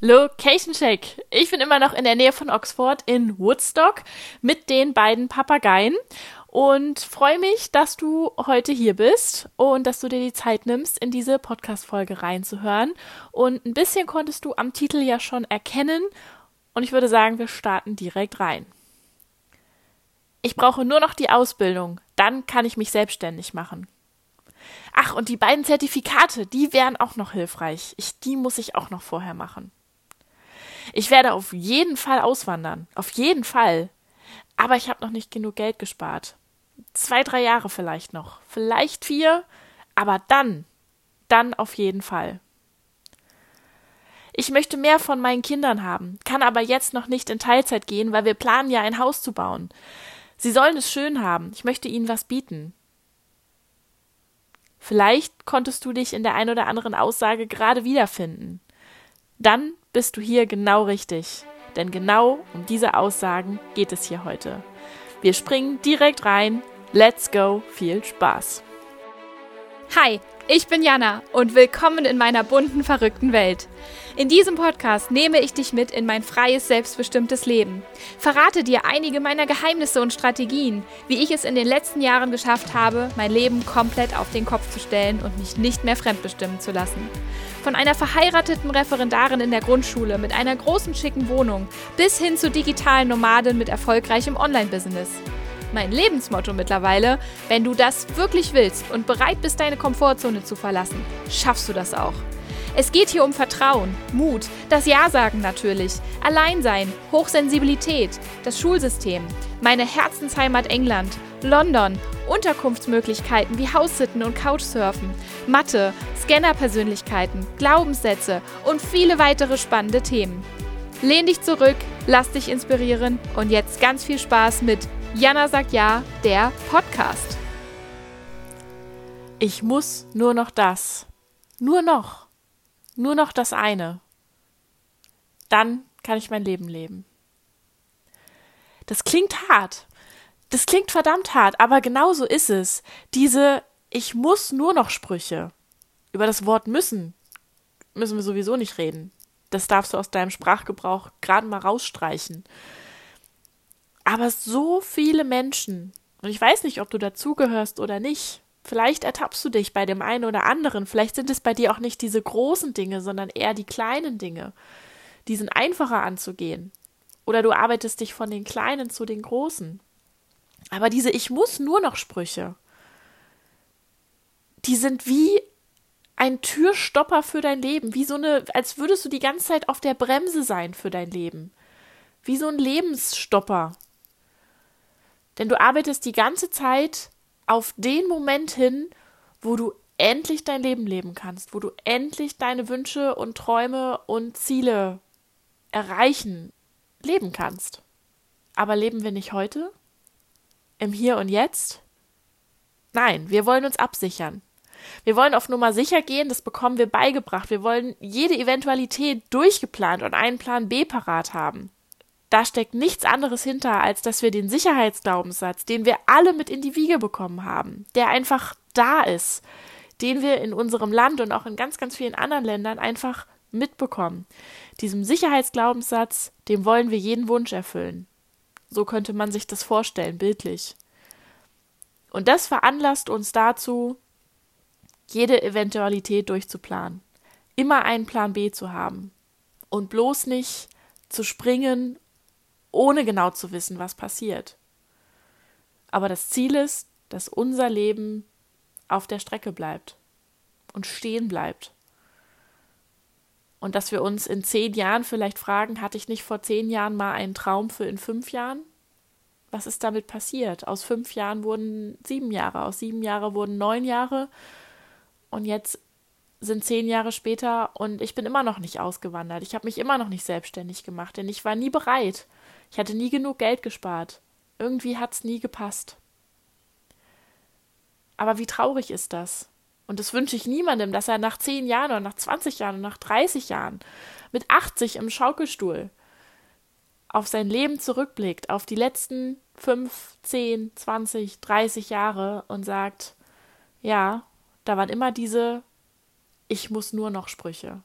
Location Check. Ich bin immer noch in der Nähe von Oxford in Woodstock mit den beiden Papageien und freue mich, dass du heute hier bist und dass du dir die Zeit nimmst, in diese Podcast-Folge reinzuhören. Und ein bisschen konntest du am Titel ja schon erkennen. Und ich würde sagen, wir starten direkt rein. Ich brauche nur noch die Ausbildung, dann kann ich mich selbstständig machen. Ach, und die beiden Zertifikate, die wären auch noch hilfreich. Ich, die muss ich auch noch vorher machen. Ich werde auf jeden Fall auswandern. Auf jeden Fall. Aber ich habe noch nicht genug Geld gespart. Zwei, drei Jahre vielleicht noch. Vielleicht vier. Aber dann. Dann auf jeden Fall. Ich möchte mehr von meinen Kindern haben, kann aber jetzt noch nicht in Teilzeit gehen, weil wir planen ja ein Haus zu bauen. Sie sollen es schön haben. Ich möchte ihnen was bieten. Vielleicht konntest du dich in der ein oder anderen Aussage gerade wiederfinden. Dann bist du hier genau richtig. Denn genau um diese Aussagen geht es hier heute. Wir springen direkt rein. Let's go. Viel Spaß. Hi, ich bin Jana und willkommen in meiner bunten, verrückten Welt. In diesem Podcast nehme ich dich mit in mein freies, selbstbestimmtes Leben. Verrate dir einige meiner Geheimnisse und Strategien, wie ich es in den letzten Jahren geschafft habe, mein Leben komplett auf den Kopf zu stellen und mich nicht mehr fremdbestimmen zu lassen. Von einer verheirateten Referendarin in der Grundschule mit einer großen schicken Wohnung bis hin zu digitalen Nomaden mit erfolgreichem Online-Business. Mein Lebensmotto mittlerweile, wenn du das wirklich willst und bereit bist, deine Komfortzone zu verlassen, schaffst du das auch. Es geht hier um Vertrauen, Mut, das Ja-Sagen natürlich, Alleinsein, Hochsensibilität, das Schulsystem, meine Herzensheimat England, London, Unterkunftsmöglichkeiten wie Haussitten und Couchsurfen, Mathe, Scannerpersönlichkeiten, Glaubenssätze und viele weitere spannende Themen. Lehn dich zurück, lass dich inspirieren und jetzt ganz viel Spaß mit Jana sagt ja, der Podcast. Ich muss nur noch das. Nur noch. Nur noch das eine. Dann kann ich mein Leben leben. Das klingt hart. Das klingt verdammt hart, aber genau so ist es. Diese Ich muss nur noch Sprüche. Über das Wort müssen müssen wir sowieso nicht reden. Das darfst du aus deinem Sprachgebrauch gerade mal rausstreichen. Aber so viele Menschen, und ich weiß nicht, ob du dazugehörst oder nicht, Vielleicht ertappst du dich bei dem einen oder anderen. Vielleicht sind es bei dir auch nicht diese großen Dinge, sondern eher die kleinen Dinge. Die sind einfacher anzugehen. Oder du arbeitest dich von den kleinen zu den großen. Aber diese Ich muss nur noch Sprüche, die sind wie ein Türstopper für dein Leben, wie so eine, als würdest du die ganze Zeit auf der Bremse sein für dein Leben. Wie so ein Lebensstopper. Denn du arbeitest die ganze Zeit auf den Moment hin, wo du endlich dein Leben leben kannst, wo du endlich deine Wünsche und Träume und Ziele erreichen, leben kannst. Aber leben wir nicht heute? Im Hier und Jetzt? Nein, wir wollen uns absichern. Wir wollen auf Nummer sicher gehen, das bekommen wir beigebracht. Wir wollen jede Eventualität durchgeplant und einen Plan B parat haben da steckt nichts anderes hinter, als dass wir den Sicherheitsglaubenssatz, den wir alle mit in die Wiege bekommen haben, der einfach da ist, den wir in unserem Land und auch in ganz, ganz vielen anderen Ländern einfach mitbekommen. Diesem Sicherheitsglaubenssatz, dem wollen wir jeden Wunsch erfüllen. So könnte man sich das vorstellen, bildlich. Und das veranlasst uns dazu, jede Eventualität durchzuplanen, immer einen Plan B zu haben und bloß nicht zu springen ohne genau zu wissen, was passiert. Aber das Ziel ist, dass unser Leben auf der Strecke bleibt und stehen bleibt. Und dass wir uns in zehn Jahren vielleicht fragen, hatte ich nicht vor zehn Jahren mal einen Traum für in fünf Jahren? Was ist damit passiert? Aus fünf Jahren wurden sieben Jahre, aus sieben Jahren wurden neun Jahre und jetzt sind zehn Jahre später und ich bin immer noch nicht ausgewandert. Ich habe mich immer noch nicht selbstständig gemacht, denn ich war nie bereit. Ich hatte nie genug Geld gespart. Irgendwie hat's nie gepasst. Aber wie traurig ist das? Und das wünsche ich niemandem, dass er nach zehn Jahren oder nach 20 Jahren oder nach 30 Jahren mit 80 im Schaukelstuhl auf sein Leben zurückblickt, auf die letzten fünf, zehn, zwanzig, dreißig Jahre und sagt, ja, da waren immer diese Ich muss nur noch Sprüche.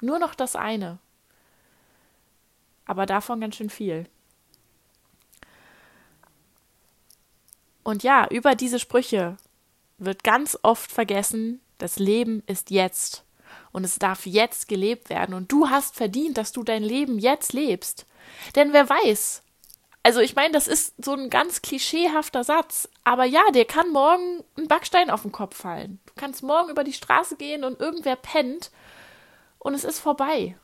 Nur noch das eine. Aber davon ganz schön viel. Und ja, über diese Sprüche wird ganz oft vergessen, das Leben ist jetzt und es darf jetzt gelebt werden und du hast verdient, dass du dein Leben jetzt lebst. Denn wer weiß, also ich meine, das ist so ein ganz klischeehafter Satz, aber ja, dir kann morgen ein Backstein auf den Kopf fallen. Du kannst morgen über die Straße gehen und irgendwer pennt und es ist vorbei.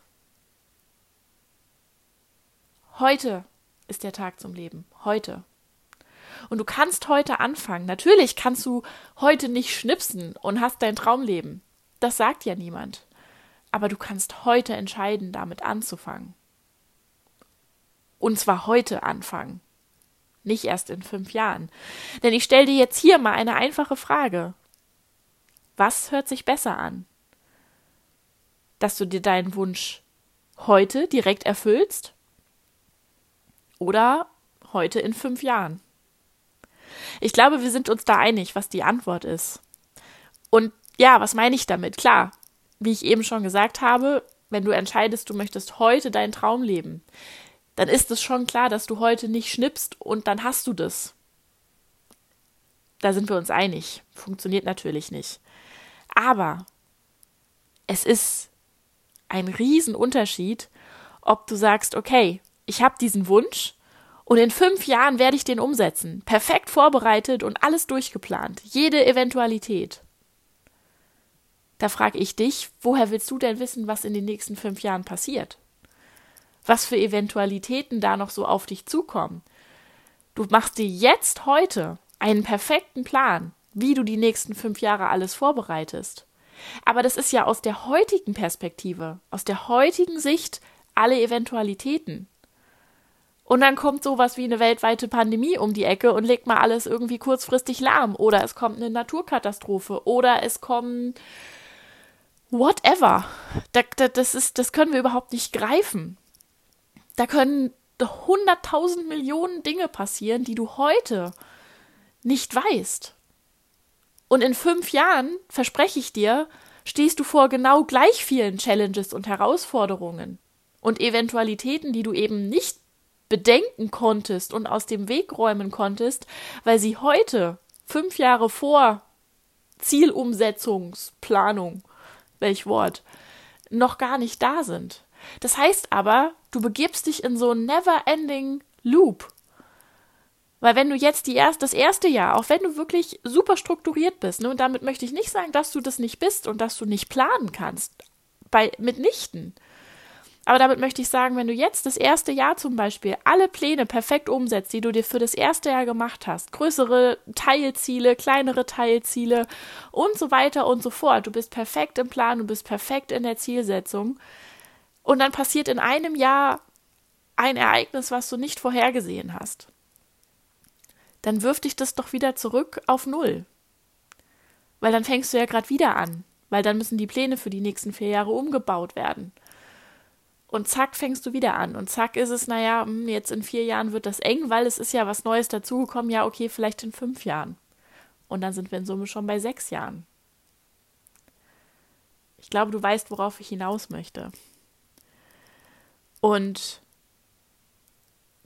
Heute ist der Tag zum Leben. Heute. Und du kannst heute anfangen. Natürlich kannst du heute nicht schnipsen und hast dein Traumleben. Das sagt ja niemand. Aber du kannst heute entscheiden, damit anzufangen. Und zwar heute anfangen. Nicht erst in fünf Jahren. Denn ich stelle dir jetzt hier mal eine einfache Frage. Was hört sich besser an? Dass du dir deinen Wunsch heute direkt erfüllst? Oder heute in fünf Jahren? Ich glaube, wir sind uns da einig, was die Antwort ist. Und ja, was meine ich damit? Klar, wie ich eben schon gesagt habe, wenn du entscheidest, du möchtest heute deinen Traum leben, dann ist es schon klar, dass du heute nicht schnippst und dann hast du das. Da sind wir uns einig. Funktioniert natürlich nicht. Aber es ist ein Riesenunterschied, ob du sagst, okay, ich habe diesen Wunsch und in fünf Jahren werde ich den umsetzen. Perfekt vorbereitet und alles durchgeplant. Jede Eventualität. Da frage ich dich, woher willst du denn wissen, was in den nächsten fünf Jahren passiert? was für Eventualitäten da noch so auf dich zukommen. Du machst dir jetzt heute einen perfekten Plan, wie du die nächsten fünf Jahre alles vorbereitest. Aber das ist ja aus der heutigen Perspektive, aus der heutigen Sicht alle Eventualitäten. Und dann kommt sowas wie eine weltweite Pandemie um die Ecke und legt mal alles irgendwie kurzfristig lahm. Oder es kommt eine Naturkatastrophe. Oder es kommen whatever. Das, ist, das können wir überhaupt nicht greifen. Da können hunderttausend Millionen Dinge passieren, die du heute nicht weißt. Und in fünf Jahren, verspreche ich dir, stehst du vor genau gleich vielen Challenges und Herausforderungen und Eventualitäten, die du eben nicht bedenken konntest und aus dem Weg räumen konntest, weil sie heute, fünf Jahre vor Zielumsetzungsplanung, welch Wort, noch gar nicht da sind. Das heißt aber, du begibst dich in so ein never-ending Loop. Weil wenn du jetzt die erst, das erste Jahr, auch wenn du wirklich super strukturiert bist, ne, und damit möchte ich nicht sagen, dass du das nicht bist und dass du nicht planen kannst, bei mitnichten. Aber damit möchte ich sagen, wenn du jetzt das erste Jahr zum Beispiel alle Pläne perfekt umsetzt, die du dir für das erste Jahr gemacht hast, größere Teilziele, kleinere Teilziele und so weiter und so fort, du bist perfekt im Plan, du bist perfekt in der Zielsetzung, und dann passiert in einem Jahr ein Ereignis, was du nicht vorhergesehen hast. Dann wirft dich das doch wieder zurück auf Null. Weil dann fängst du ja gerade wieder an, weil dann müssen die Pläne für die nächsten vier Jahre umgebaut werden. Und zack, fängst du wieder an. Und zack ist es, naja, hm, jetzt in vier Jahren wird das eng, weil es ist ja was Neues dazugekommen. Ja, okay, vielleicht in fünf Jahren. Und dann sind wir in Summe schon bei sechs Jahren. Ich glaube, du weißt, worauf ich hinaus möchte. Und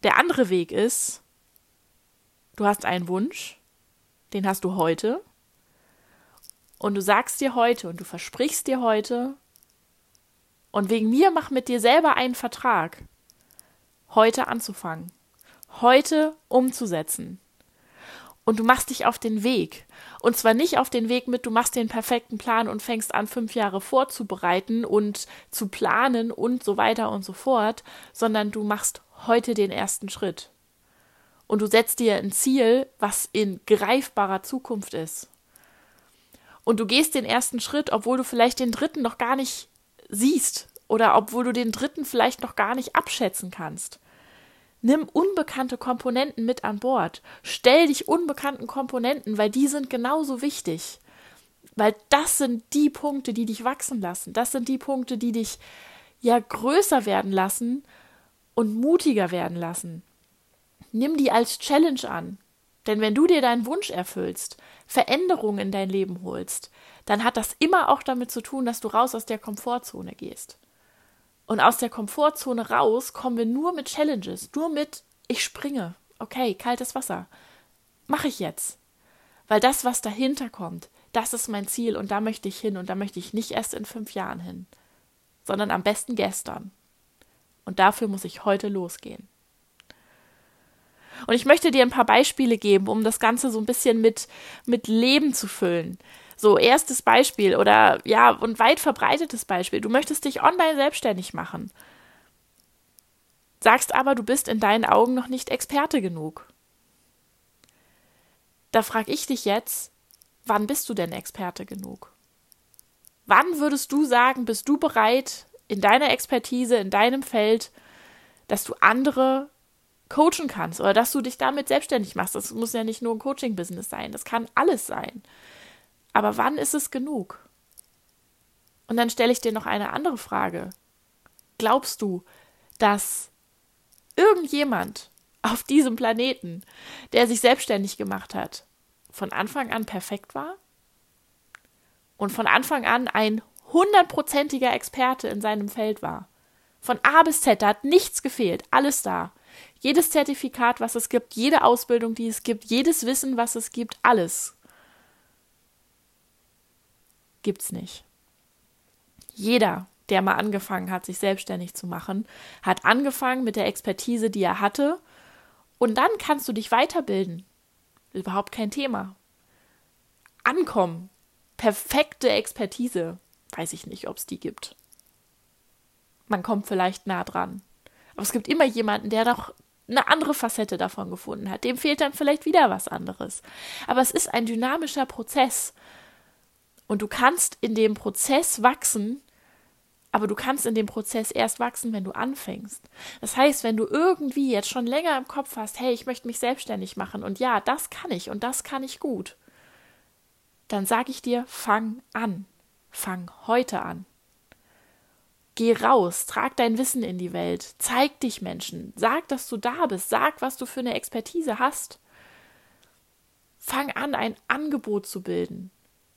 der andere Weg ist, du hast einen Wunsch, den hast du heute, und du sagst dir heute und du versprichst dir heute, und wegen mir mach mit dir selber einen Vertrag, heute anzufangen, heute umzusetzen. Und du machst dich auf den Weg. Und zwar nicht auf den Weg mit, du machst den perfekten Plan und fängst an, fünf Jahre vorzubereiten und zu planen und so weiter und so fort, sondern du machst heute den ersten Schritt. Und du setzt dir ein Ziel, was in greifbarer Zukunft ist. Und du gehst den ersten Schritt, obwohl du vielleicht den dritten noch gar nicht siehst oder obwohl du den dritten vielleicht noch gar nicht abschätzen kannst. Nimm unbekannte Komponenten mit an Bord. Stell dich unbekannten Komponenten, weil die sind genauso wichtig. Weil das sind die Punkte, die dich wachsen lassen. Das sind die Punkte, die dich ja größer werden lassen und mutiger werden lassen. Nimm die als Challenge an. Denn wenn du dir deinen Wunsch erfüllst, Veränderungen in dein Leben holst, dann hat das immer auch damit zu tun, dass du raus aus der Komfortzone gehst. Und aus der Komfortzone raus kommen wir nur mit Challenges, nur mit, ich springe. Okay, kaltes Wasser. Mache ich jetzt. Weil das, was dahinter kommt, das ist mein Ziel und da möchte ich hin und da möchte ich nicht erst in fünf Jahren hin, sondern am besten gestern. Und dafür muss ich heute losgehen. Und ich möchte dir ein paar Beispiele geben, um das Ganze so ein bisschen mit, mit Leben zu füllen. So, erstes Beispiel oder ja, und weit verbreitetes Beispiel. Du möchtest dich online selbstständig machen. Sagst aber, du bist in deinen Augen noch nicht Experte genug. Da frage ich dich jetzt, wann bist du denn Experte genug? Wann würdest du sagen, bist du bereit, in deiner Expertise, in deinem Feld, dass du andere coachen kannst oder dass du dich damit selbstständig machst. Das muss ja nicht nur ein Coaching-Business sein, das kann alles sein. Aber wann ist es genug? Und dann stelle ich dir noch eine andere Frage. Glaubst du, dass irgendjemand auf diesem Planeten, der sich selbstständig gemacht hat, von Anfang an perfekt war? Und von Anfang an ein hundertprozentiger Experte in seinem Feld war? Von A bis Z, da hat nichts gefehlt, alles da. Jedes Zertifikat, was es gibt, jede Ausbildung, die es gibt, jedes Wissen, was es gibt, alles gibt's nicht. Jeder, der mal angefangen hat, sich selbstständig zu machen, hat angefangen mit der Expertise, die er hatte, und dann kannst du dich weiterbilden. Überhaupt kein Thema. Ankommen. Perfekte Expertise. Weiß ich nicht, ob es die gibt. Man kommt vielleicht nah dran. Aber es gibt immer jemanden, der noch eine andere Facette davon gefunden hat. Dem fehlt dann vielleicht wieder was anderes. Aber es ist ein dynamischer Prozess. Und du kannst in dem Prozess wachsen, aber du kannst in dem Prozess erst wachsen, wenn du anfängst. Das heißt, wenn du irgendwie jetzt schon länger im Kopf hast, hey, ich möchte mich selbstständig machen und ja, das kann ich und das kann ich gut, dann sage ich dir, fang an. Fang heute an. Geh raus, trag dein Wissen in die Welt, zeig dich Menschen, sag, dass du da bist, sag, was du für eine Expertise hast. Fang an, ein Angebot zu bilden.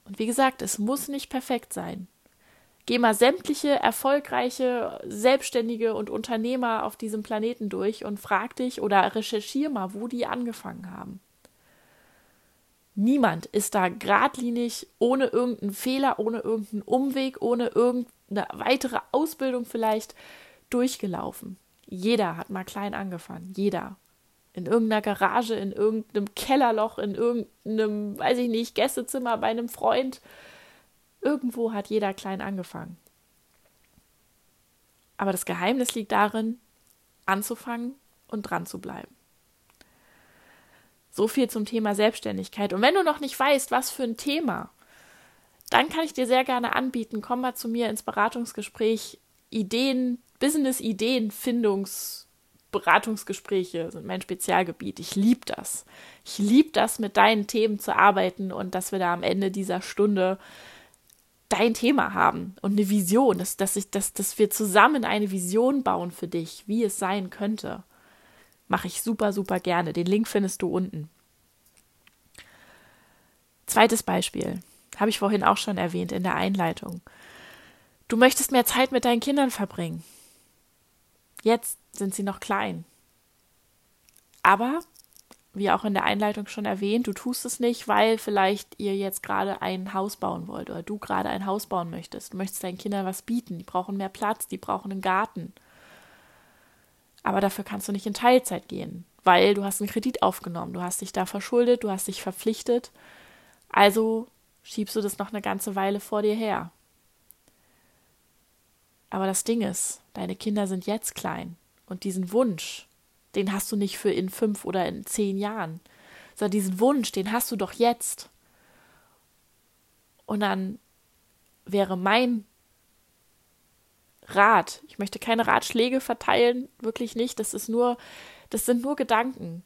Und wie gesagt, es muss nicht perfekt sein. Geh mal sämtliche erfolgreiche Selbstständige und Unternehmer auf diesem Planeten durch und frag dich oder recherchier mal, wo die angefangen haben. Niemand ist da geradlinig, ohne irgendeinen Fehler, ohne irgendeinen Umweg, ohne irgendeine weitere Ausbildung vielleicht durchgelaufen. Jeder hat mal klein angefangen. Jeder. In irgendeiner Garage, in irgendeinem Kellerloch, in irgendeinem, weiß ich nicht, Gästezimmer bei einem Freund. Irgendwo hat jeder klein angefangen. Aber das Geheimnis liegt darin, anzufangen und dran zu bleiben. So viel zum Thema Selbstständigkeit. Und wenn du noch nicht weißt, was für ein Thema, dann kann ich dir sehr gerne anbieten, komm mal zu mir ins Beratungsgespräch. Ideen, Business-Ideen, Findungsberatungsgespräche sind mein Spezialgebiet. Ich liebe das. Ich liebe das, mit deinen Themen zu arbeiten und dass wir da am Ende dieser Stunde dein Thema haben und eine Vision, dass, dass, ich, dass, dass wir zusammen eine Vision bauen für dich, wie es sein könnte. Mache ich super, super gerne. Den Link findest du unten. Zweites Beispiel. Habe ich vorhin auch schon erwähnt in der Einleitung. Du möchtest mehr Zeit mit deinen Kindern verbringen. Jetzt sind sie noch klein. Aber, wie auch in der Einleitung schon erwähnt, du tust es nicht, weil vielleicht ihr jetzt gerade ein Haus bauen wollt oder du gerade ein Haus bauen möchtest. Du möchtest deinen Kindern was bieten. Die brauchen mehr Platz, die brauchen einen Garten. Aber dafür kannst du nicht in Teilzeit gehen, weil du hast einen Kredit aufgenommen, du hast dich da verschuldet, du hast dich verpflichtet. Also schiebst du das noch eine ganze Weile vor dir her. Aber das Ding ist, deine Kinder sind jetzt klein und diesen Wunsch, den hast du nicht für in fünf oder in zehn Jahren, sondern diesen Wunsch, den hast du doch jetzt. Und dann wäre mein Rat. Ich möchte keine Ratschläge verteilen, wirklich nicht. Das ist nur, das sind nur Gedanken.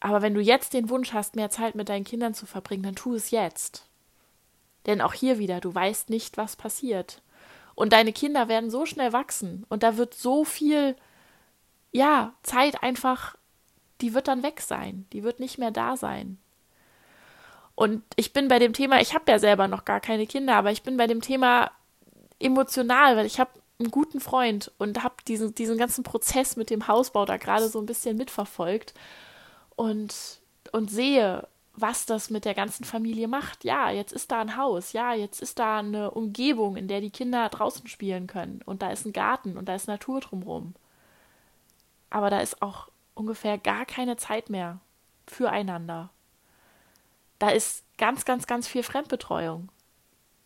Aber wenn du jetzt den Wunsch hast, mehr Zeit mit deinen Kindern zu verbringen, dann tu es jetzt. Denn auch hier wieder, du weißt nicht, was passiert. Und deine Kinder werden so schnell wachsen und da wird so viel, ja, Zeit einfach, die wird dann weg sein, die wird nicht mehr da sein. Und ich bin bei dem Thema, ich habe ja selber noch gar keine Kinder, aber ich bin bei dem Thema emotional, weil ich habe einen guten Freund und habe diesen, diesen ganzen Prozess mit dem Hausbau da gerade so ein bisschen mitverfolgt und, und sehe, was das mit der ganzen Familie macht. Ja, jetzt ist da ein Haus, ja, jetzt ist da eine Umgebung, in der die Kinder draußen spielen können und da ist ein Garten und da ist Natur drumherum. Aber da ist auch ungefähr gar keine Zeit mehr füreinander. Da ist ganz, ganz, ganz viel Fremdbetreuung,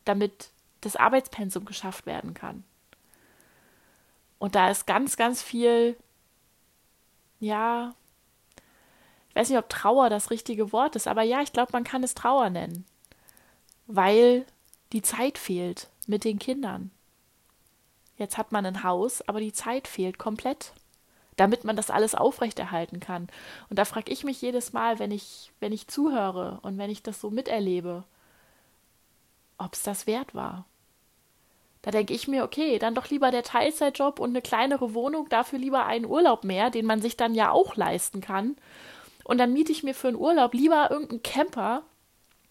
damit das Arbeitspensum geschafft werden kann. Und da ist ganz, ganz viel, ja, ich weiß nicht, ob Trauer das richtige Wort ist, aber ja, ich glaube, man kann es Trauer nennen, weil die Zeit fehlt mit den Kindern. Jetzt hat man ein Haus, aber die Zeit fehlt komplett, damit man das alles aufrechterhalten kann. Und da frage ich mich jedes Mal, wenn ich, wenn ich zuhöre und wenn ich das so miterlebe, ob es das wert war. Da denke ich mir, okay, dann doch lieber der Teilzeitjob und eine kleinere Wohnung, dafür lieber einen Urlaub mehr, den man sich dann ja auch leisten kann und dann miete ich mir für einen Urlaub lieber irgendeinen Camper,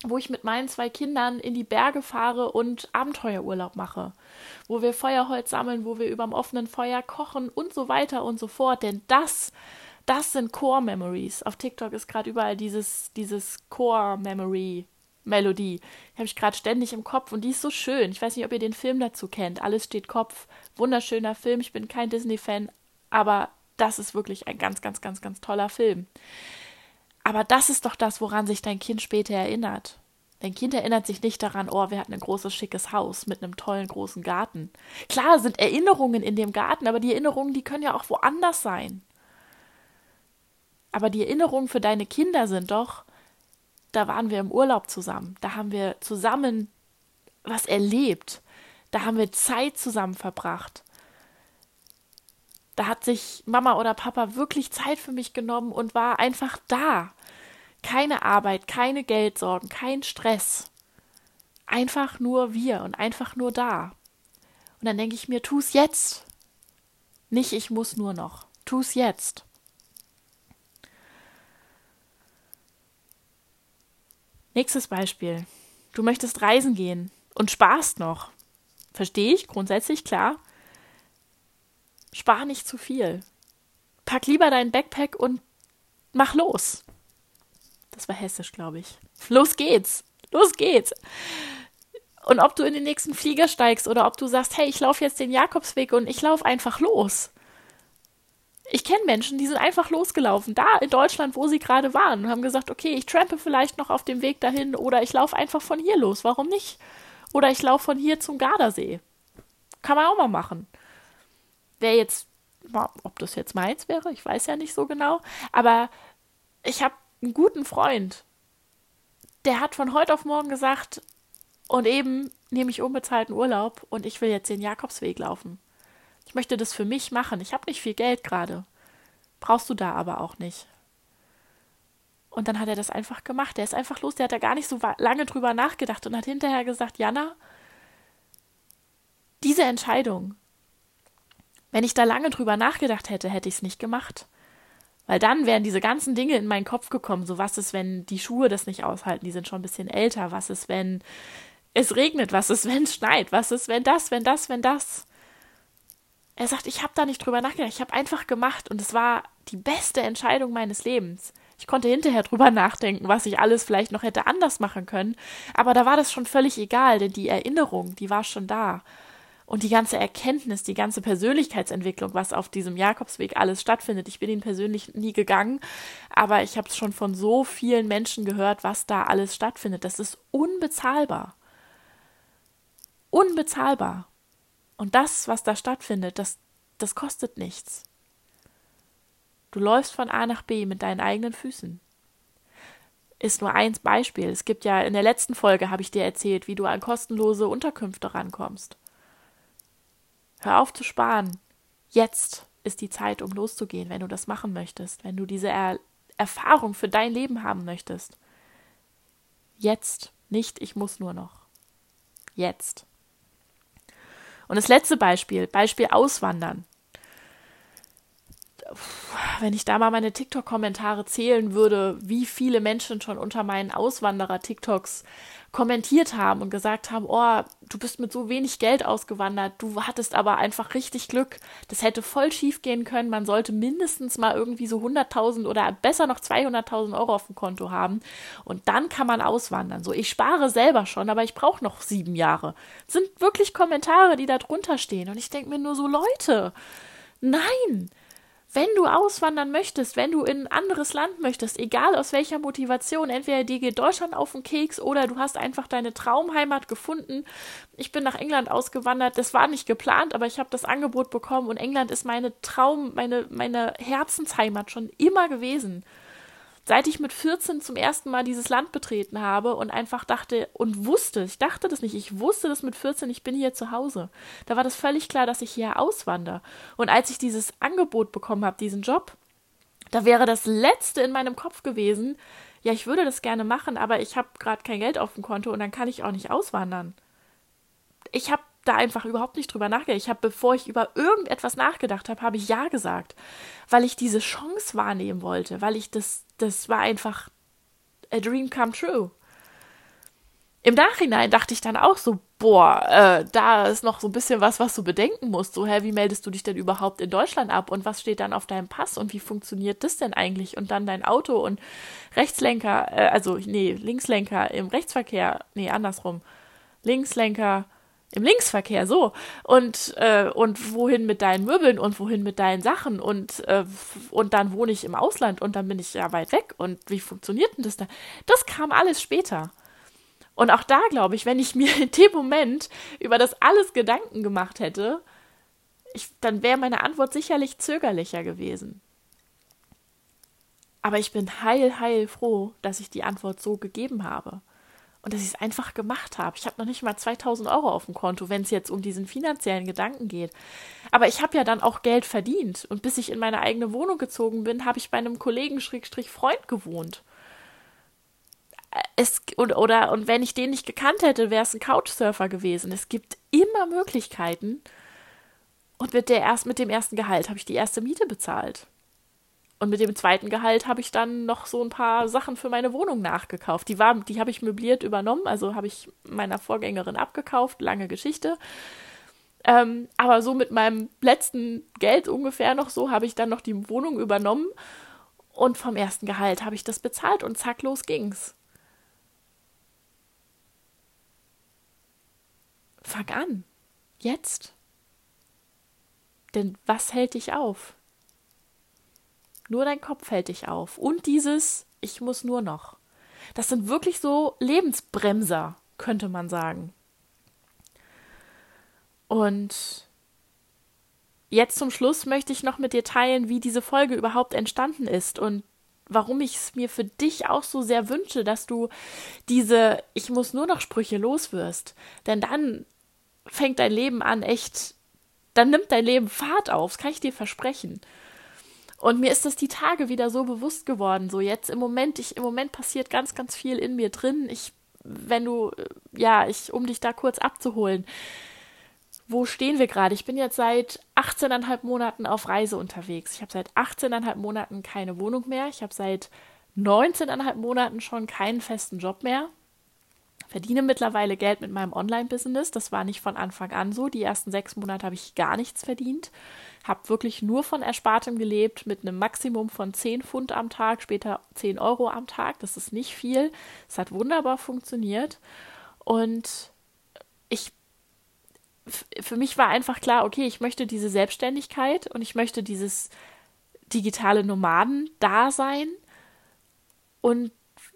wo ich mit meinen zwei Kindern in die Berge fahre und Abenteuerurlaub mache, wo wir Feuerholz sammeln, wo wir überm offenen Feuer kochen und so weiter und so fort. Denn das, das sind Core Memories. Auf TikTok ist gerade überall dieses, dieses Core Memory Melodie. Die habe ich gerade ständig im Kopf und die ist so schön. Ich weiß nicht, ob ihr den Film dazu kennt. Alles steht Kopf. Wunderschöner Film. Ich bin kein Disney-Fan, aber das ist wirklich ein ganz, ganz, ganz, ganz toller Film. Aber das ist doch das, woran sich dein Kind später erinnert. Dein Kind erinnert sich nicht daran, oh, wir hatten ein großes, schickes Haus mit einem tollen, großen Garten. Klar sind Erinnerungen in dem Garten, aber die Erinnerungen, die können ja auch woanders sein. Aber die Erinnerungen für deine Kinder sind doch, da waren wir im Urlaub zusammen, da haben wir zusammen was erlebt, da haben wir Zeit zusammen verbracht. Da hat sich Mama oder Papa wirklich Zeit für mich genommen und war einfach da. Keine Arbeit, keine Geldsorgen, kein Stress. Einfach nur wir und einfach nur da. Und dann denke ich mir, tu's jetzt. Nicht, ich muss nur noch. Tu's jetzt. Nächstes Beispiel. Du möchtest reisen gehen und sparst noch. Verstehe ich, grundsätzlich klar. Spar nicht zu viel. Pack lieber dein Backpack und mach los. Das war hessisch, glaube ich. Los geht's. Los geht's. Und ob du in den nächsten Flieger steigst oder ob du sagst, hey, ich laufe jetzt den Jakobsweg und ich laufe einfach los. Ich kenne Menschen, die sind einfach losgelaufen, da in Deutschland, wo sie gerade waren, und haben gesagt, okay, ich trampe vielleicht noch auf dem Weg dahin oder ich laufe einfach von hier los, warum nicht? Oder ich laufe von hier zum Gardasee. Kann man auch mal machen. Wer jetzt, ob das jetzt meins wäre, ich weiß ja nicht so genau, aber ich habe einen guten Freund, der hat von heute auf morgen gesagt, und eben nehme ich unbezahlten Urlaub und ich will jetzt den Jakobsweg laufen. Ich möchte das für mich machen. Ich habe nicht viel Geld gerade. Brauchst du da aber auch nicht. Und dann hat er das einfach gemacht. Er ist einfach los. Der hat da gar nicht so lange drüber nachgedacht und hat hinterher gesagt, Jana, diese Entscheidung, wenn ich da lange drüber nachgedacht hätte, hätte ich es nicht gemacht. Weil dann wären diese ganzen Dinge in meinen Kopf gekommen. So, was ist, wenn die Schuhe das nicht aushalten? Die sind schon ein bisschen älter. Was ist, wenn es regnet? Was ist, wenn es schneit? Was ist, wenn das, wenn das, wenn das? Er sagt, ich habe da nicht drüber nachgedacht. Ich habe einfach gemacht und es war die beste Entscheidung meines Lebens. Ich konnte hinterher drüber nachdenken, was ich alles vielleicht noch hätte anders machen können. Aber da war das schon völlig egal, denn die Erinnerung, die war schon da und die ganze Erkenntnis, die ganze Persönlichkeitsentwicklung, was auf diesem Jakobsweg alles stattfindet. Ich bin ihn persönlich nie gegangen, aber ich habe es schon von so vielen Menschen gehört, was da alles stattfindet. Das ist unbezahlbar. Unbezahlbar. Und das, was da stattfindet, das, das kostet nichts. Du läufst von A nach B mit deinen eigenen Füßen. Ist nur eins Beispiel. Es gibt ja in der letzten Folge, habe ich dir erzählt, wie du an kostenlose Unterkünfte rankommst. Hör auf zu sparen. Jetzt ist die Zeit, um loszugehen, wenn du das machen möchtest, wenn du diese er Erfahrung für dein Leben haben möchtest. Jetzt, nicht ich muss nur noch. Jetzt. Und das letzte Beispiel, Beispiel Auswandern. Wenn ich da mal meine TikTok-Kommentare zählen würde, wie viele Menschen schon unter meinen Auswanderer-TikToks kommentiert haben und gesagt haben, oh, du bist mit so wenig Geld ausgewandert, du hattest aber einfach richtig Glück, das hätte voll schief gehen können, man sollte mindestens mal irgendwie so 100.000 oder besser noch 200.000 Euro auf dem Konto haben. Und dann kann man auswandern. So, ich spare selber schon, aber ich brauche noch sieben Jahre. Das sind wirklich Kommentare, die da drunter stehen. Und ich denke mir nur so, Leute, nein, wenn du auswandern möchtest, wenn du in ein anderes Land möchtest, egal aus welcher Motivation, entweder dir geht Deutschland auf den Keks oder du hast einfach deine Traumheimat gefunden. Ich bin nach England ausgewandert, das war nicht geplant, aber ich habe das Angebot bekommen und England ist meine Traum, meine, meine Herzensheimat schon immer gewesen seit ich mit 14 zum ersten Mal dieses Land betreten habe und einfach dachte und wusste, ich dachte das nicht, ich wusste das mit 14, ich bin hier zu Hause. Da war das völlig klar, dass ich hier auswandere. Und als ich dieses Angebot bekommen habe, diesen Job, da wäre das Letzte in meinem Kopf gewesen, ja, ich würde das gerne machen, aber ich habe gerade kein Geld auf dem Konto und dann kann ich auch nicht auswandern. Ich habe da einfach überhaupt nicht drüber nachgedacht. Ich habe, bevor ich über irgendetwas nachgedacht habe, habe ich Ja gesagt, weil ich diese Chance wahrnehmen wollte, weil ich das, das war einfach a dream come true. Im Nachhinein dachte ich dann auch so, boah, äh, da ist noch so ein bisschen was, was du bedenken musst. So, hä, wie meldest du dich denn überhaupt in Deutschland ab und was steht dann auf deinem Pass und wie funktioniert das denn eigentlich? Und dann dein Auto und Rechtslenker, äh, also nee, Linkslenker im Rechtsverkehr, nee, andersrum. Linkslenker im Linksverkehr, so. Und, äh, und wohin mit deinen Möbeln und wohin mit deinen Sachen und, äh, und dann wohne ich im Ausland und dann bin ich ja weit weg und wie funktioniert denn das da? Das kam alles später. Und auch da glaube ich, wenn ich mir in dem Moment über das alles Gedanken gemacht hätte, ich, dann wäre meine Antwort sicherlich zögerlicher gewesen. Aber ich bin heil, heil froh, dass ich die Antwort so gegeben habe und dass ich es einfach gemacht habe. Ich habe noch nicht mal 2000 Euro auf dem Konto, wenn es jetzt um diesen finanziellen Gedanken geht. Aber ich habe ja dann auch Geld verdient. Und bis ich in meine eigene Wohnung gezogen bin, habe ich bei einem Kollegen Schrägstrich Freund gewohnt. Es, und, oder, und wenn ich den nicht gekannt hätte, wäre es ein Couchsurfer gewesen. Es gibt immer Möglichkeiten. Und mit, der erst, mit dem ersten Gehalt habe ich die erste Miete bezahlt. Und mit dem zweiten Gehalt habe ich dann noch so ein paar Sachen für meine Wohnung nachgekauft. Die, die habe ich möbliert übernommen, also habe ich meiner Vorgängerin abgekauft, lange Geschichte. Ähm, aber so mit meinem letzten Geld ungefähr noch so habe ich dann noch die Wohnung übernommen und vom ersten Gehalt habe ich das bezahlt und zack, los ging's. Fang an. Jetzt. Denn was hält dich auf? Nur dein Kopf hält dich auf. Und dieses, ich muss nur noch. Das sind wirklich so Lebensbremser, könnte man sagen. Und jetzt zum Schluss möchte ich noch mit dir teilen, wie diese Folge überhaupt entstanden ist und warum ich es mir für dich auch so sehr wünsche, dass du diese Ich muss nur noch Sprüche loswirst. Denn dann fängt dein Leben an, echt, dann nimmt dein Leben Fahrt auf, das kann ich dir versprechen. Und mir ist das die Tage wieder so bewusst geworden. So jetzt im Moment, ich, im Moment passiert ganz, ganz viel in mir drin. Ich, wenn du, äh, ja, ich, um dich da kurz abzuholen. Wo stehen wir gerade? Ich bin jetzt seit 18,5 Monaten auf Reise unterwegs. Ich habe seit 18,5 Monaten keine Wohnung mehr. Ich habe seit 19,5 Monaten schon keinen festen Job mehr verdiene mittlerweile Geld mit meinem Online-Business. Das war nicht von Anfang an so. Die ersten sechs Monate habe ich gar nichts verdient. Habe wirklich nur von Erspartem gelebt mit einem Maximum von 10 Pfund am Tag, später 10 Euro am Tag. Das ist nicht viel. Es hat wunderbar funktioniert. Und ich für mich war einfach klar, okay, ich möchte diese Selbstständigkeit und ich möchte dieses digitale Nomaden-Dasein. Und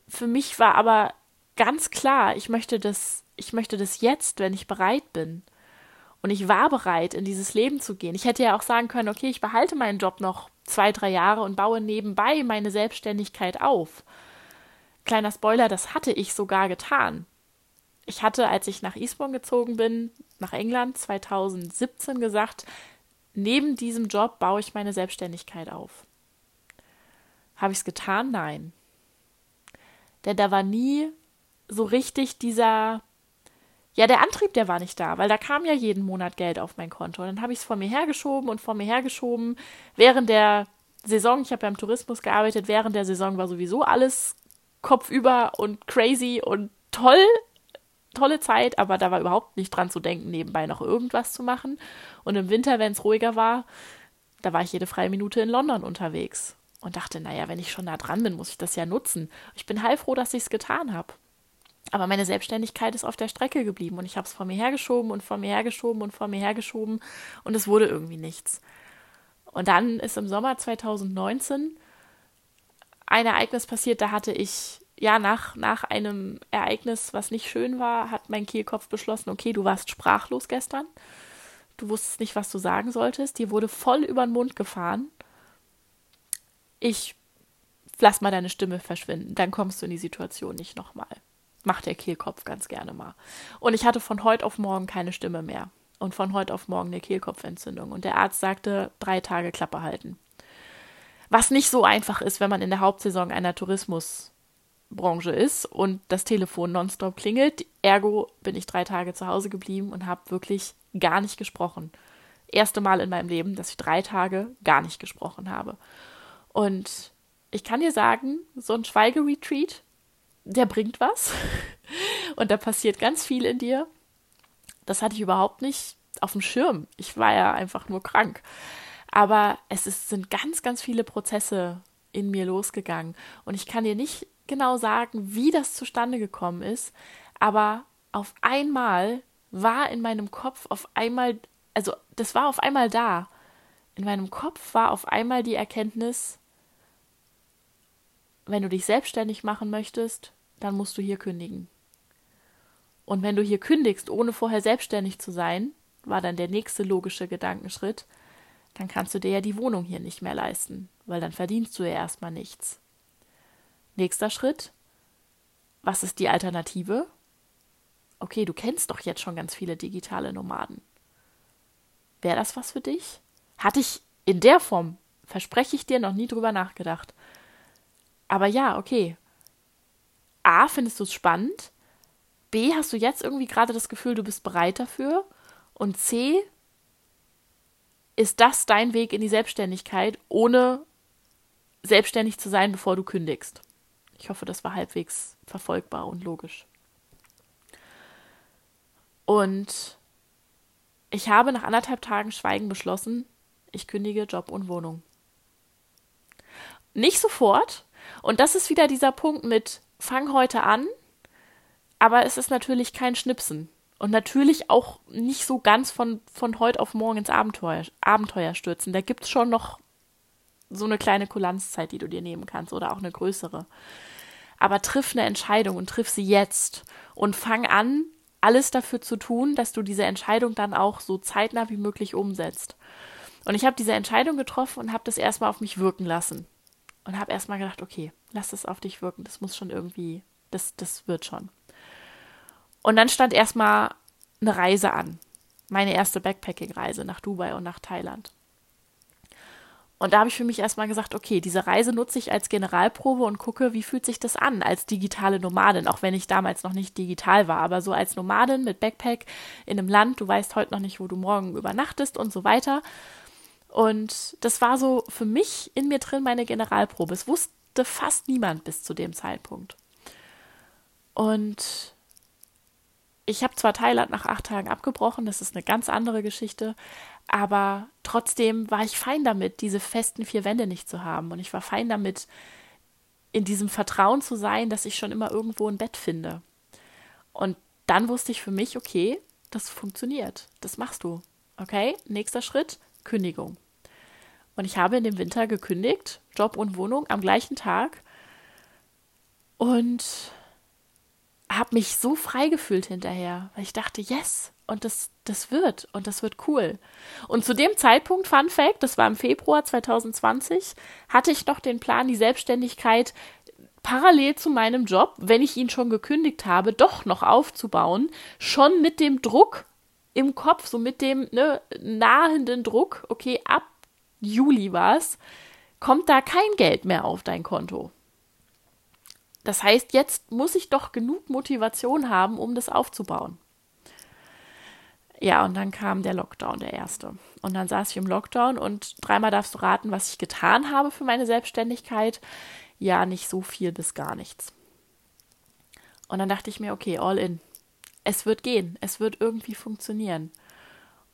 für mich war aber ganz klar, ich möchte das, ich möchte das jetzt, wenn ich bereit bin. Und ich war bereit, in dieses Leben zu gehen. Ich hätte ja auch sagen können, okay, ich behalte meinen Job noch zwei, drei Jahre und baue nebenbei meine Selbstständigkeit auf. Kleiner Spoiler, das hatte ich sogar getan. Ich hatte, als ich nach Eastbourne gezogen bin, nach England 2017 gesagt, neben diesem Job baue ich meine Selbstständigkeit auf. Habe ich es getan? Nein. Denn da war nie so richtig dieser, ja, der Antrieb, der war nicht da, weil da kam ja jeden Monat Geld auf mein Konto. Und dann habe ich es vor mir hergeschoben und vor mir hergeschoben, während der Saison, ich habe ja im Tourismus gearbeitet, während der Saison war sowieso alles kopfüber und crazy und toll, tolle Zeit, aber da war überhaupt nicht dran zu denken, nebenbei noch irgendwas zu machen. Und im Winter, wenn es ruhiger war, da war ich jede freie Minute in London unterwegs und dachte, naja, wenn ich schon da dran bin, muss ich das ja nutzen. Ich bin heilfroh, dass ich es getan habe. Aber meine Selbstständigkeit ist auf der Strecke geblieben und ich habe es vor mir hergeschoben und vor mir hergeschoben und vor mir hergeschoben und es wurde irgendwie nichts. Und dann ist im Sommer 2019 ein Ereignis passiert, da hatte ich, ja, nach, nach einem Ereignis, was nicht schön war, hat mein Kehlkopf beschlossen, okay, du warst sprachlos gestern. Du wusstest nicht, was du sagen solltest. Dir wurde voll über den Mund gefahren. Ich lass mal deine Stimme verschwinden, dann kommst du in die Situation nicht nochmal. Macht der Kehlkopf ganz gerne mal. Und ich hatte von heute auf morgen keine Stimme mehr. Und von heute auf morgen eine Kehlkopfentzündung. Und der Arzt sagte, drei Tage Klappe halten. Was nicht so einfach ist, wenn man in der Hauptsaison einer Tourismusbranche ist und das Telefon nonstop klingelt. Ergo bin ich drei Tage zu Hause geblieben und habe wirklich gar nicht gesprochen. Erste Mal in meinem Leben, dass ich drei Tage gar nicht gesprochen habe. Und ich kann dir sagen, so ein Schweigeretreat, der bringt was. Und da passiert ganz viel in dir. Das hatte ich überhaupt nicht auf dem Schirm. Ich war ja einfach nur krank. Aber es ist, sind ganz, ganz viele Prozesse in mir losgegangen. Und ich kann dir nicht genau sagen, wie das zustande gekommen ist. Aber auf einmal war in meinem Kopf auf einmal, also das war auf einmal da. In meinem Kopf war auf einmal die Erkenntnis, wenn du dich selbstständig machen möchtest, dann musst du hier kündigen. Und wenn du hier kündigst, ohne vorher selbstständig zu sein, war dann der nächste logische Gedankenschritt, dann kannst du dir ja die Wohnung hier nicht mehr leisten, weil dann verdienst du ja erstmal nichts. Nächster Schritt, was ist die Alternative? Okay, du kennst doch jetzt schon ganz viele digitale Nomaden. Wäre das was für dich? Hatte ich in der Form, verspreche ich dir, noch nie drüber nachgedacht. Aber ja, okay. A, findest du es spannend? B, hast du jetzt irgendwie gerade das Gefühl, du bist bereit dafür? Und C, ist das dein Weg in die Selbstständigkeit, ohne selbstständig zu sein, bevor du kündigst? Ich hoffe, das war halbwegs verfolgbar und logisch. Und ich habe nach anderthalb Tagen Schweigen beschlossen, ich kündige Job und Wohnung. Nicht sofort, und das ist wieder dieser Punkt mit fang heute an, aber es ist natürlich kein Schnipsen. Und natürlich auch nicht so ganz von, von heute auf morgen ins Abenteuer, Abenteuer stürzen. Da gibt es schon noch so eine kleine Kulanzzeit, die du dir nehmen kannst oder auch eine größere. Aber triff eine Entscheidung und triff sie jetzt und fang an, alles dafür zu tun, dass du diese Entscheidung dann auch so zeitnah wie möglich umsetzt. Und ich habe diese Entscheidung getroffen und habe das erstmal auf mich wirken lassen und habe erstmal gedacht, okay, lass es auf dich wirken, das muss schon irgendwie, das, das wird schon. Und dann stand erstmal eine Reise an. Meine erste Backpacking-Reise nach Dubai und nach Thailand. Und da habe ich für mich erstmal gesagt, okay, diese Reise nutze ich als Generalprobe und gucke, wie fühlt sich das an als digitale Nomadin, auch wenn ich damals noch nicht digital war, aber so als Nomadin mit Backpack in einem Land, du weißt heute noch nicht, wo du morgen übernachtest und so weiter. Und das war so für mich in mir drin meine Generalprobe. Es wusste fast niemand bis zu dem Zeitpunkt. Und ich habe zwar Thailand nach acht Tagen abgebrochen, das ist eine ganz andere Geschichte, aber trotzdem war ich fein damit, diese festen vier Wände nicht zu haben. Und ich war fein damit, in diesem Vertrauen zu sein, dass ich schon immer irgendwo ein Bett finde. Und dann wusste ich für mich, okay, das funktioniert. Das machst du. Okay, nächster Schritt, Kündigung. Und ich habe in dem Winter gekündigt, Job und Wohnung am gleichen Tag. Und habe mich so frei gefühlt hinterher, weil ich dachte, yes, und das, das wird, und das wird cool. Und zu dem Zeitpunkt, Fun Fact, das war im Februar 2020, hatte ich noch den Plan, die Selbstständigkeit parallel zu meinem Job, wenn ich ihn schon gekündigt habe, doch noch aufzubauen, schon mit dem Druck im Kopf, so mit dem ne, nahenden Druck, okay, ab Juli war es, kommt da kein Geld mehr auf dein Konto. Das heißt, jetzt muss ich doch genug Motivation haben, um das aufzubauen. Ja, und dann kam der Lockdown, der erste. Und dann saß ich im Lockdown und dreimal darfst du raten, was ich getan habe für meine Selbstständigkeit. Ja, nicht so viel bis gar nichts. Und dann dachte ich mir, okay, all in. Es wird gehen, es wird irgendwie funktionieren.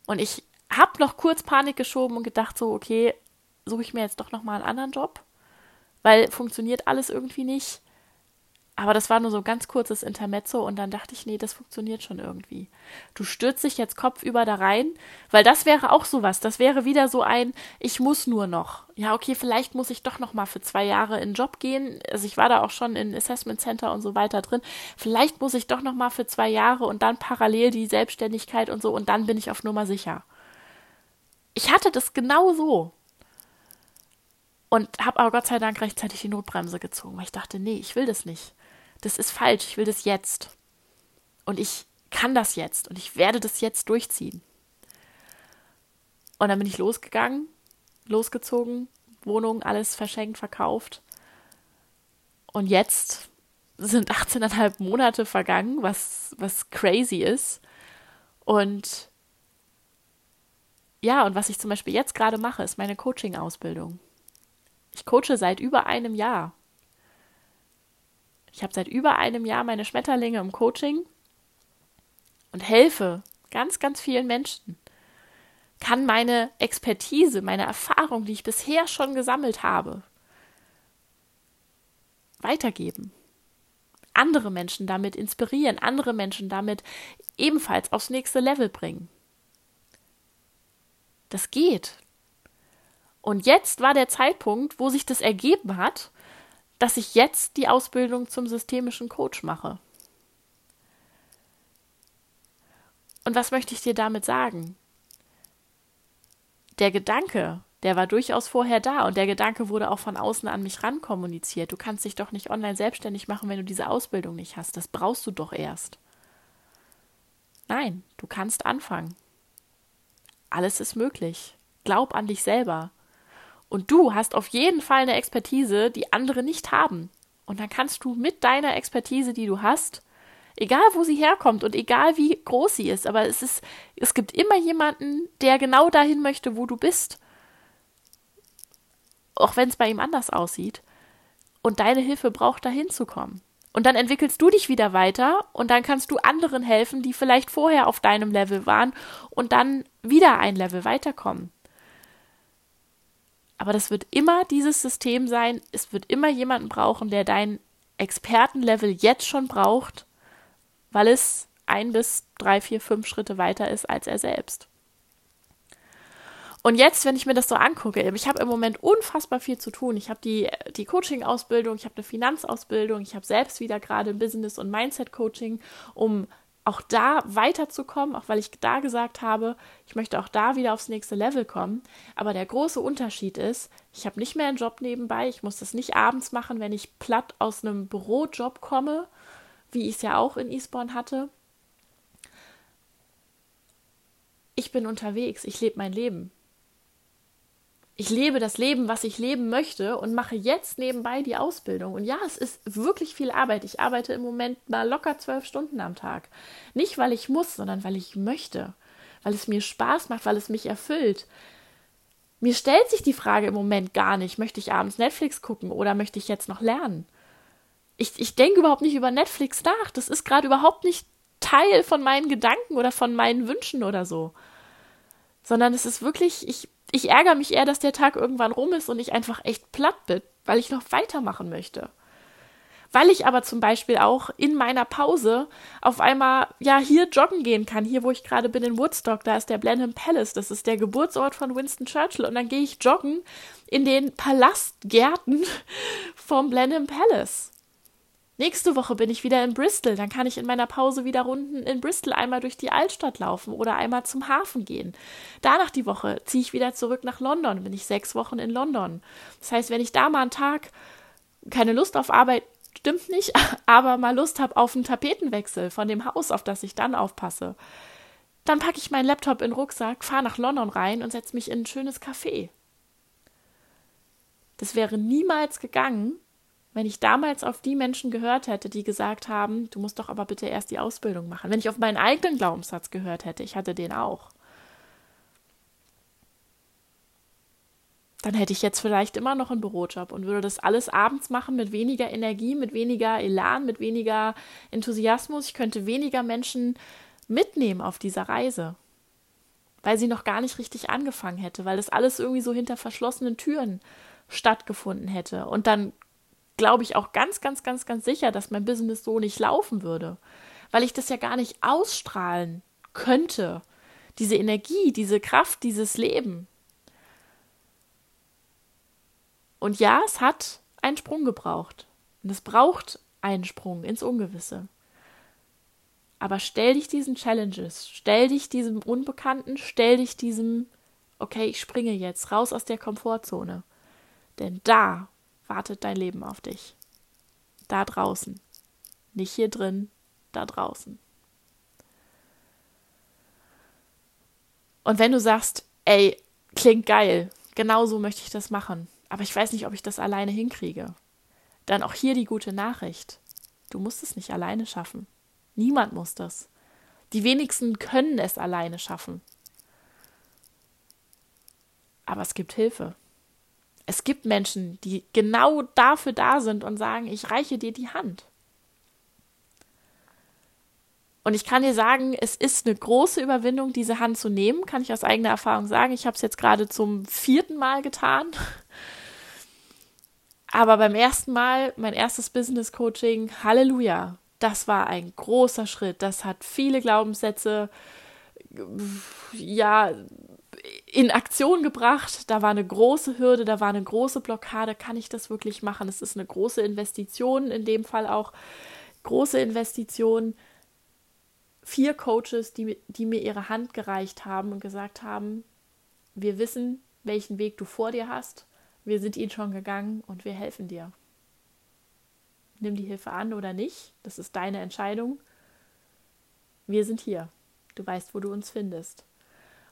Und ich habe noch kurz Panik geschoben und gedacht so, okay, suche ich mir jetzt doch noch mal einen anderen Job, weil funktioniert alles irgendwie nicht. Aber das war nur so ein ganz kurzes Intermezzo und dann dachte ich, nee, das funktioniert schon irgendwie. Du stürzt dich jetzt kopfüber da rein, weil das wäre auch sowas. Das wäre wieder so ein, ich muss nur noch. Ja, okay, vielleicht muss ich doch noch mal für zwei Jahre in den Job gehen. Also ich war da auch schon in Assessment Center und so weiter drin. Vielleicht muss ich doch noch mal für zwei Jahre und dann parallel die Selbstständigkeit und so und dann bin ich auf Nummer sicher. Ich hatte das genau so. Und habe aber Gott sei Dank rechtzeitig die Notbremse gezogen, weil ich dachte, nee, ich will das nicht das ist falsch, ich will das jetzt. Und ich kann das jetzt und ich werde das jetzt durchziehen. Und dann bin ich losgegangen, losgezogen, Wohnung, alles verschenkt, verkauft. Und jetzt sind 18,5 Monate vergangen, was, was crazy ist. Und ja, und was ich zum Beispiel jetzt gerade mache, ist meine Coaching-Ausbildung. Ich coache seit über einem Jahr. Ich habe seit über einem Jahr meine Schmetterlinge im Coaching und helfe ganz, ganz vielen Menschen. Kann meine Expertise, meine Erfahrung, die ich bisher schon gesammelt habe, weitergeben. Andere Menschen damit inspirieren, andere Menschen damit ebenfalls aufs nächste Level bringen. Das geht. Und jetzt war der Zeitpunkt, wo sich das ergeben hat dass ich jetzt die Ausbildung zum systemischen Coach mache. Und was möchte ich dir damit sagen? Der Gedanke, der war durchaus vorher da und der Gedanke wurde auch von außen an mich rankommuniziert. Du kannst dich doch nicht online selbstständig machen, wenn du diese Ausbildung nicht hast. Das brauchst du doch erst. Nein, du kannst anfangen. Alles ist möglich. Glaub an dich selber. Und du hast auf jeden Fall eine Expertise, die andere nicht haben. Und dann kannst du mit deiner Expertise, die du hast, egal wo sie herkommt und egal wie groß sie ist, aber es ist, es gibt immer jemanden, der genau dahin möchte, wo du bist. Auch wenn es bei ihm anders aussieht. Und deine Hilfe braucht, dahin zu kommen. Und dann entwickelst du dich wieder weiter und dann kannst du anderen helfen, die vielleicht vorher auf deinem Level waren und dann wieder ein Level weiterkommen. Aber das wird immer dieses System sein. Es wird immer jemanden brauchen, der dein Expertenlevel jetzt schon braucht, weil es ein bis drei, vier, fünf Schritte weiter ist als er selbst. Und jetzt, wenn ich mir das so angucke, ich habe im Moment unfassbar viel zu tun. Ich habe die, die Coaching-Ausbildung, ich habe eine Finanzausbildung, ich habe selbst wieder gerade Business- und Mindset-Coaching, um auch da weiterzukommen, auch weil ich da gesagt habe, ich möchte auch da wieder aufs nächste Level kommen. Aber der große Unterschied ist, ich habe nicht mehr einen Job nebenbei, ich muss das nicht abends machen, wenn ich platt aus einem Bürojob komme, wie ich es ja auch in Eastbourne hatte. Ich bin unterwegs, ich lebe mein Leben ich lebe das Leben, was ich leben möchte und mache jetzt nebenbei die Ausbildung. Und ja, es ist wirklich viel Arbeit. Ich arbeite im Moment mal locker zwölf Stunden am Tag. Nicht, weil ich muss, sondern weil ich möchte. Weil es mir Spaß macht, weil es mich erfüllt. Mir stellt sich die Frage im Moment gar nicht, möchte ich abends Netflix gucken oder möchte ich jetzt noch lernen? Ich, ich denke überhaupt nicht über Netflix nach. Das ist gerade überhaupt nicht Teil von meinen Gedanken oder von meinen Wünschen oder so. Sondern es ist wirklich, ich ich ärgere mich eher, dass der Tag irgendwann rum ist und ich einfach echt platt bin, weil ich noch weitermachen möchte. Weil ich aber zum Beispiel auch in meiner Pause auf einmal ja hier joggen gehen kann, hier wo ich gerade bin in Woodstock, da ist der Blenheim Palace, das ist der Geburtsort von Winston Churchill und dann gehe ich joggen in den Palastgärten vom Blenheim Palace. Nächste Woche bin ich wieder in Bristol, dann kann ich in meiner Pause wieder Runden in Bristol einmal durch die Altstadt laufen oder einmal zum Hafen gehen. Danach die Woche ziehe ich wieder zurück nach London, bin ich sechs Wochen in London. Das heißt, wenn ich da mal einen Tag keine Lust auf Arbeit stimmt nicht, aber mal Lust habe auf einen Tapetenwechsel von dem Haus, auf das ich dann aufpasse, dann packe ich meinen Laptop in den Rucksack, fahre nach London rein und setze mich in ein schönes Café. Das wäre niemals gegangen, wenn ich damals auf die Menschen gehört hätte, die gesagt haben, du musst doch aber bitte erst die Ausbildung machen. Wenn ich auf meinen eigenen Glaubenssatz gehört hätte, ich hatte den auch. Dann hätte ich jetzt vielleicht immer noch einen Bürojob und würde das alles abends machen mit weniger Energie, mit weniger Elan, mit weniger Enthusiasmus. Ich könnte weniger Menschen mitnehmen auf dieser Reise, weil sie noch gar nicht richtig angefangen hätte, weil das alles irgendwie so hinter verschlossenen Türen stattgefunden hätte. Und dann glaube ich auch ganz, ganz, ganz, ganz sicher, dass mein Business so nicht laufen würde, weil ich das ja gar nicht ausstrahlen könnte. Diese Energie, diese Kraft, dieses Leben. Und ja, es hat einen Sprung gebraucht. Und es braucht einen Sprung ins Ungewisse. Aber stell dich diesen Challenges, stell dich diesem Unbekannten, stell dich diesem, okay, ich springe jetzt raus aus der Komfortzone. Denn da wartet dein Leben auf dich. Da draußen. Nicht hier drin, da draußen. Und wenn du sagst, ey, klingt geil, genau so möchte ich das machen, aber ich weiß nicht, ob ich das alleine hinkriege, dann auch hier die gute Nachricht. Du musst es nicht alleine schaffen. Niemand muss das. Die wenigsten können es alleine schaffen. Aber es gibt Hilfe. Es gibt Menschen, die genau dafür da sind und sagen, ich reiche dir die Hand. Und ich kann dir sagen, es ist eine große Überwindung, diese Hand zu nehmen, kann ich aus eigener Erfahrung sagen. Ich habe es jetzt gerade zum vierten Mal getan. Aber beim ersten Mal, mein erstes Business Coaching, Halleluja, das war ein großer Schritt. Das hat viele Glaubenssätze, ja, in Aktion gebracht. Da war eine große Hürde, da war eine große Blockade. Kann ich das wirklich machen? Es ist eine große Investition, in dem Fall auch große Investition. Vier Coaches, die, die mir ihre Hand gereicht haben und gesagt haben, wir wissen, welchen Weg du vor dir hast. Wir sind ihn schon gegangen und wir helfen dir. Nimm die Hilfe an oder nicht, das ist deine Entscheidung. Wir sind hier. Du weißt, wo du uns findest.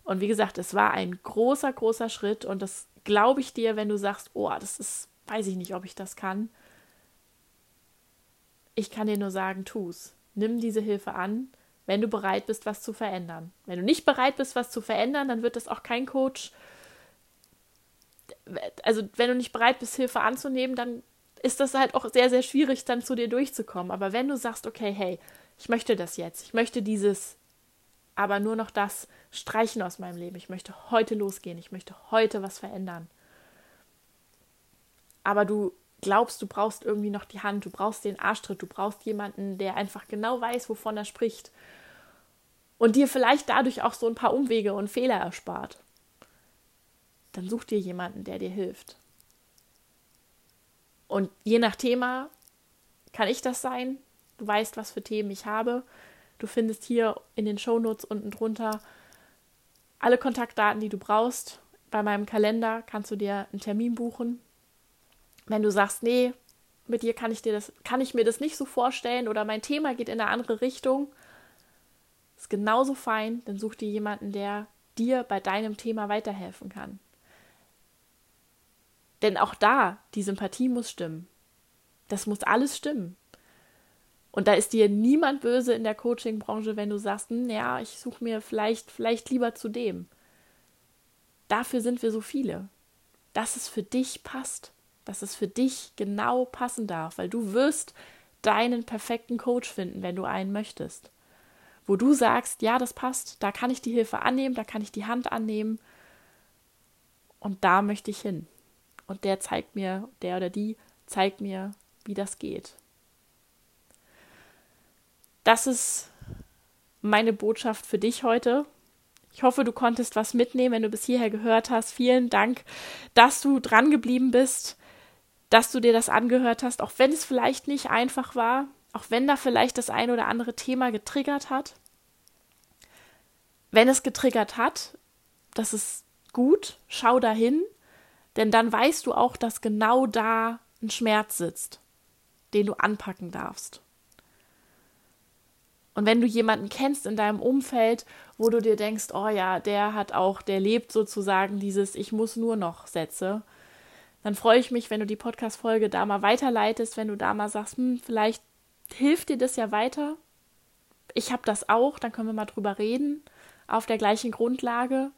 Und wie gesagt, es war ein großer, großer Schritt und das glaube ich dir, wenn du sagst, oh, das ist, weiß ich nicht, ob ich das kann. Ich kann dir nur sagen, tu's. Nimm diese Hilfe an, wenn du bereit bist, was zu verändern. Wenn du nicht bereit bist, was zu verändern, dann wird das auch kein Coach also wenn du nicht bereit bist, Hilfe anzunehmen, dann ist das halt auch sehr, sehr schwierig, dann zu dir durchzukommen. Aber wenn du sagst, okay, hey, ich möchte das jetzt, ich möchte dieses, aber nur noch das streichen aus meinem Leben, ich möchte heute losgehen, ich möchte heute was verändern. Aber du glaubst, du brauchst irgendwie noch die Hand, du brauchst den Arschtritt, du brauchst jemanden, der einfach genau weiß, wovon er spricht und dir vielleicht dadurch auch so ein paar Umwege und Fehler erspart dann such dir jemanden, der dir hilft. Und je nach Thema kann ich das sein. Du weißt, was für Themen ich habe. Du findest hier in den Shownotes unten drunter alle Kontaktdaten, die du brauchst. Bei meinem Kalender kannst du dir einen Termin buchen. Wenn du sagst, nee, mit dir kann ich dir das, kann ich mir das nicht so vorstellen oder mein Thema geht in eine andere Richtung, ist genauso fein, dann such dir jemanden, der dir bei deinem Thema weiterhelfen kann. Denn auch da, die Sympathie muss stimmen. Das muss alles stimmen. Und da ist dir niemand böse in der Coaching-Branche, wenn du sagst, hm, ja, ich suche mir vielleicht, vielleicht lieber zu dem. Dafür sind wir so viele. Dass es für dich passt. Dass es für dich genau passen darf. Weil du wirst deinen perfekten Coach finden, wenn du einen möchtest. Wo du sagst, ja, das passt, da kann ich die Hilfe annehmen, da kann ich die Hand annehmen. Und da möchte ich hin und der zeigt mir, der oder die zeigt mir, wie das geht. Das ist meine Botschaft für dich heute. Ich hoffe, du konntest was mitnehmen, wenn du bis hierher gehört hast. Vielen Dank, dass du dran geblieben bist, dass du dir das angehört hast, auch wenn es vielleicht nicht einfach war, auch wenn da vielleicht das ein oder andere Thema getriggert hat. Wenn es getriggert hat, das ist gut, schau dahin, denn dann weißt du auch, dass genau da ein Schmerz sitzt, den du anpacken darfst. Und wenn du jemanden kennst in deinem Umfeld, wo du dir denkst, oh ja, der hat auch, der lebt sozusagen dieses Ich muss nur noch Sätze, dann freue ich mich, wenn du die Podcast-Folge da mal weiterleitest, wenn du da mal sagst, hm, vielleicht hilft dir das ja weiter. Ich habe das auch, dann können wir mal drüber reden, auf der gleichen Grundlage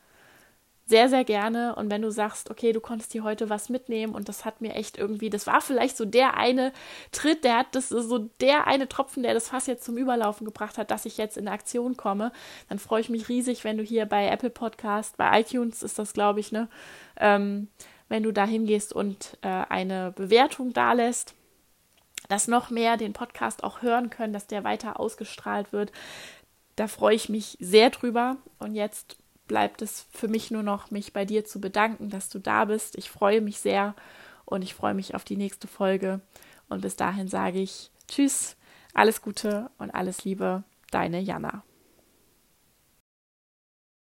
sehr, sehr gerne. Und wenn du sagst, okay, du konntest hier heute was mitnehmen und das hat mir echt irgendwie, das war vielleicht so der eine Tritt, der hat das so der eine Tropfen, der das Fass jetzt zum Überlaufen gebracht hat, dass ich jetzt in Aktion komme, dann freue ich mich riesig, wenn du hier bei Apple Podcast, bei iTunes ist das, glaube ich, ne, ähm, wenn du da hingehst und äh, eine Bewertung da lässt dass noch mehr den Podcast auch hören können, dass der weiter ausgestrahlt wird. Da freue ich mich sehr drüber. Und jetzt bleibt es für mich nur noch, mich bei dir zu bedanken, dass du da bist. Ich freue mich sehr und ich freue mich auf die nächste Folge. Und bis dahin sage ich Tschüss, alles Gute und alles Liebe, deine Jana.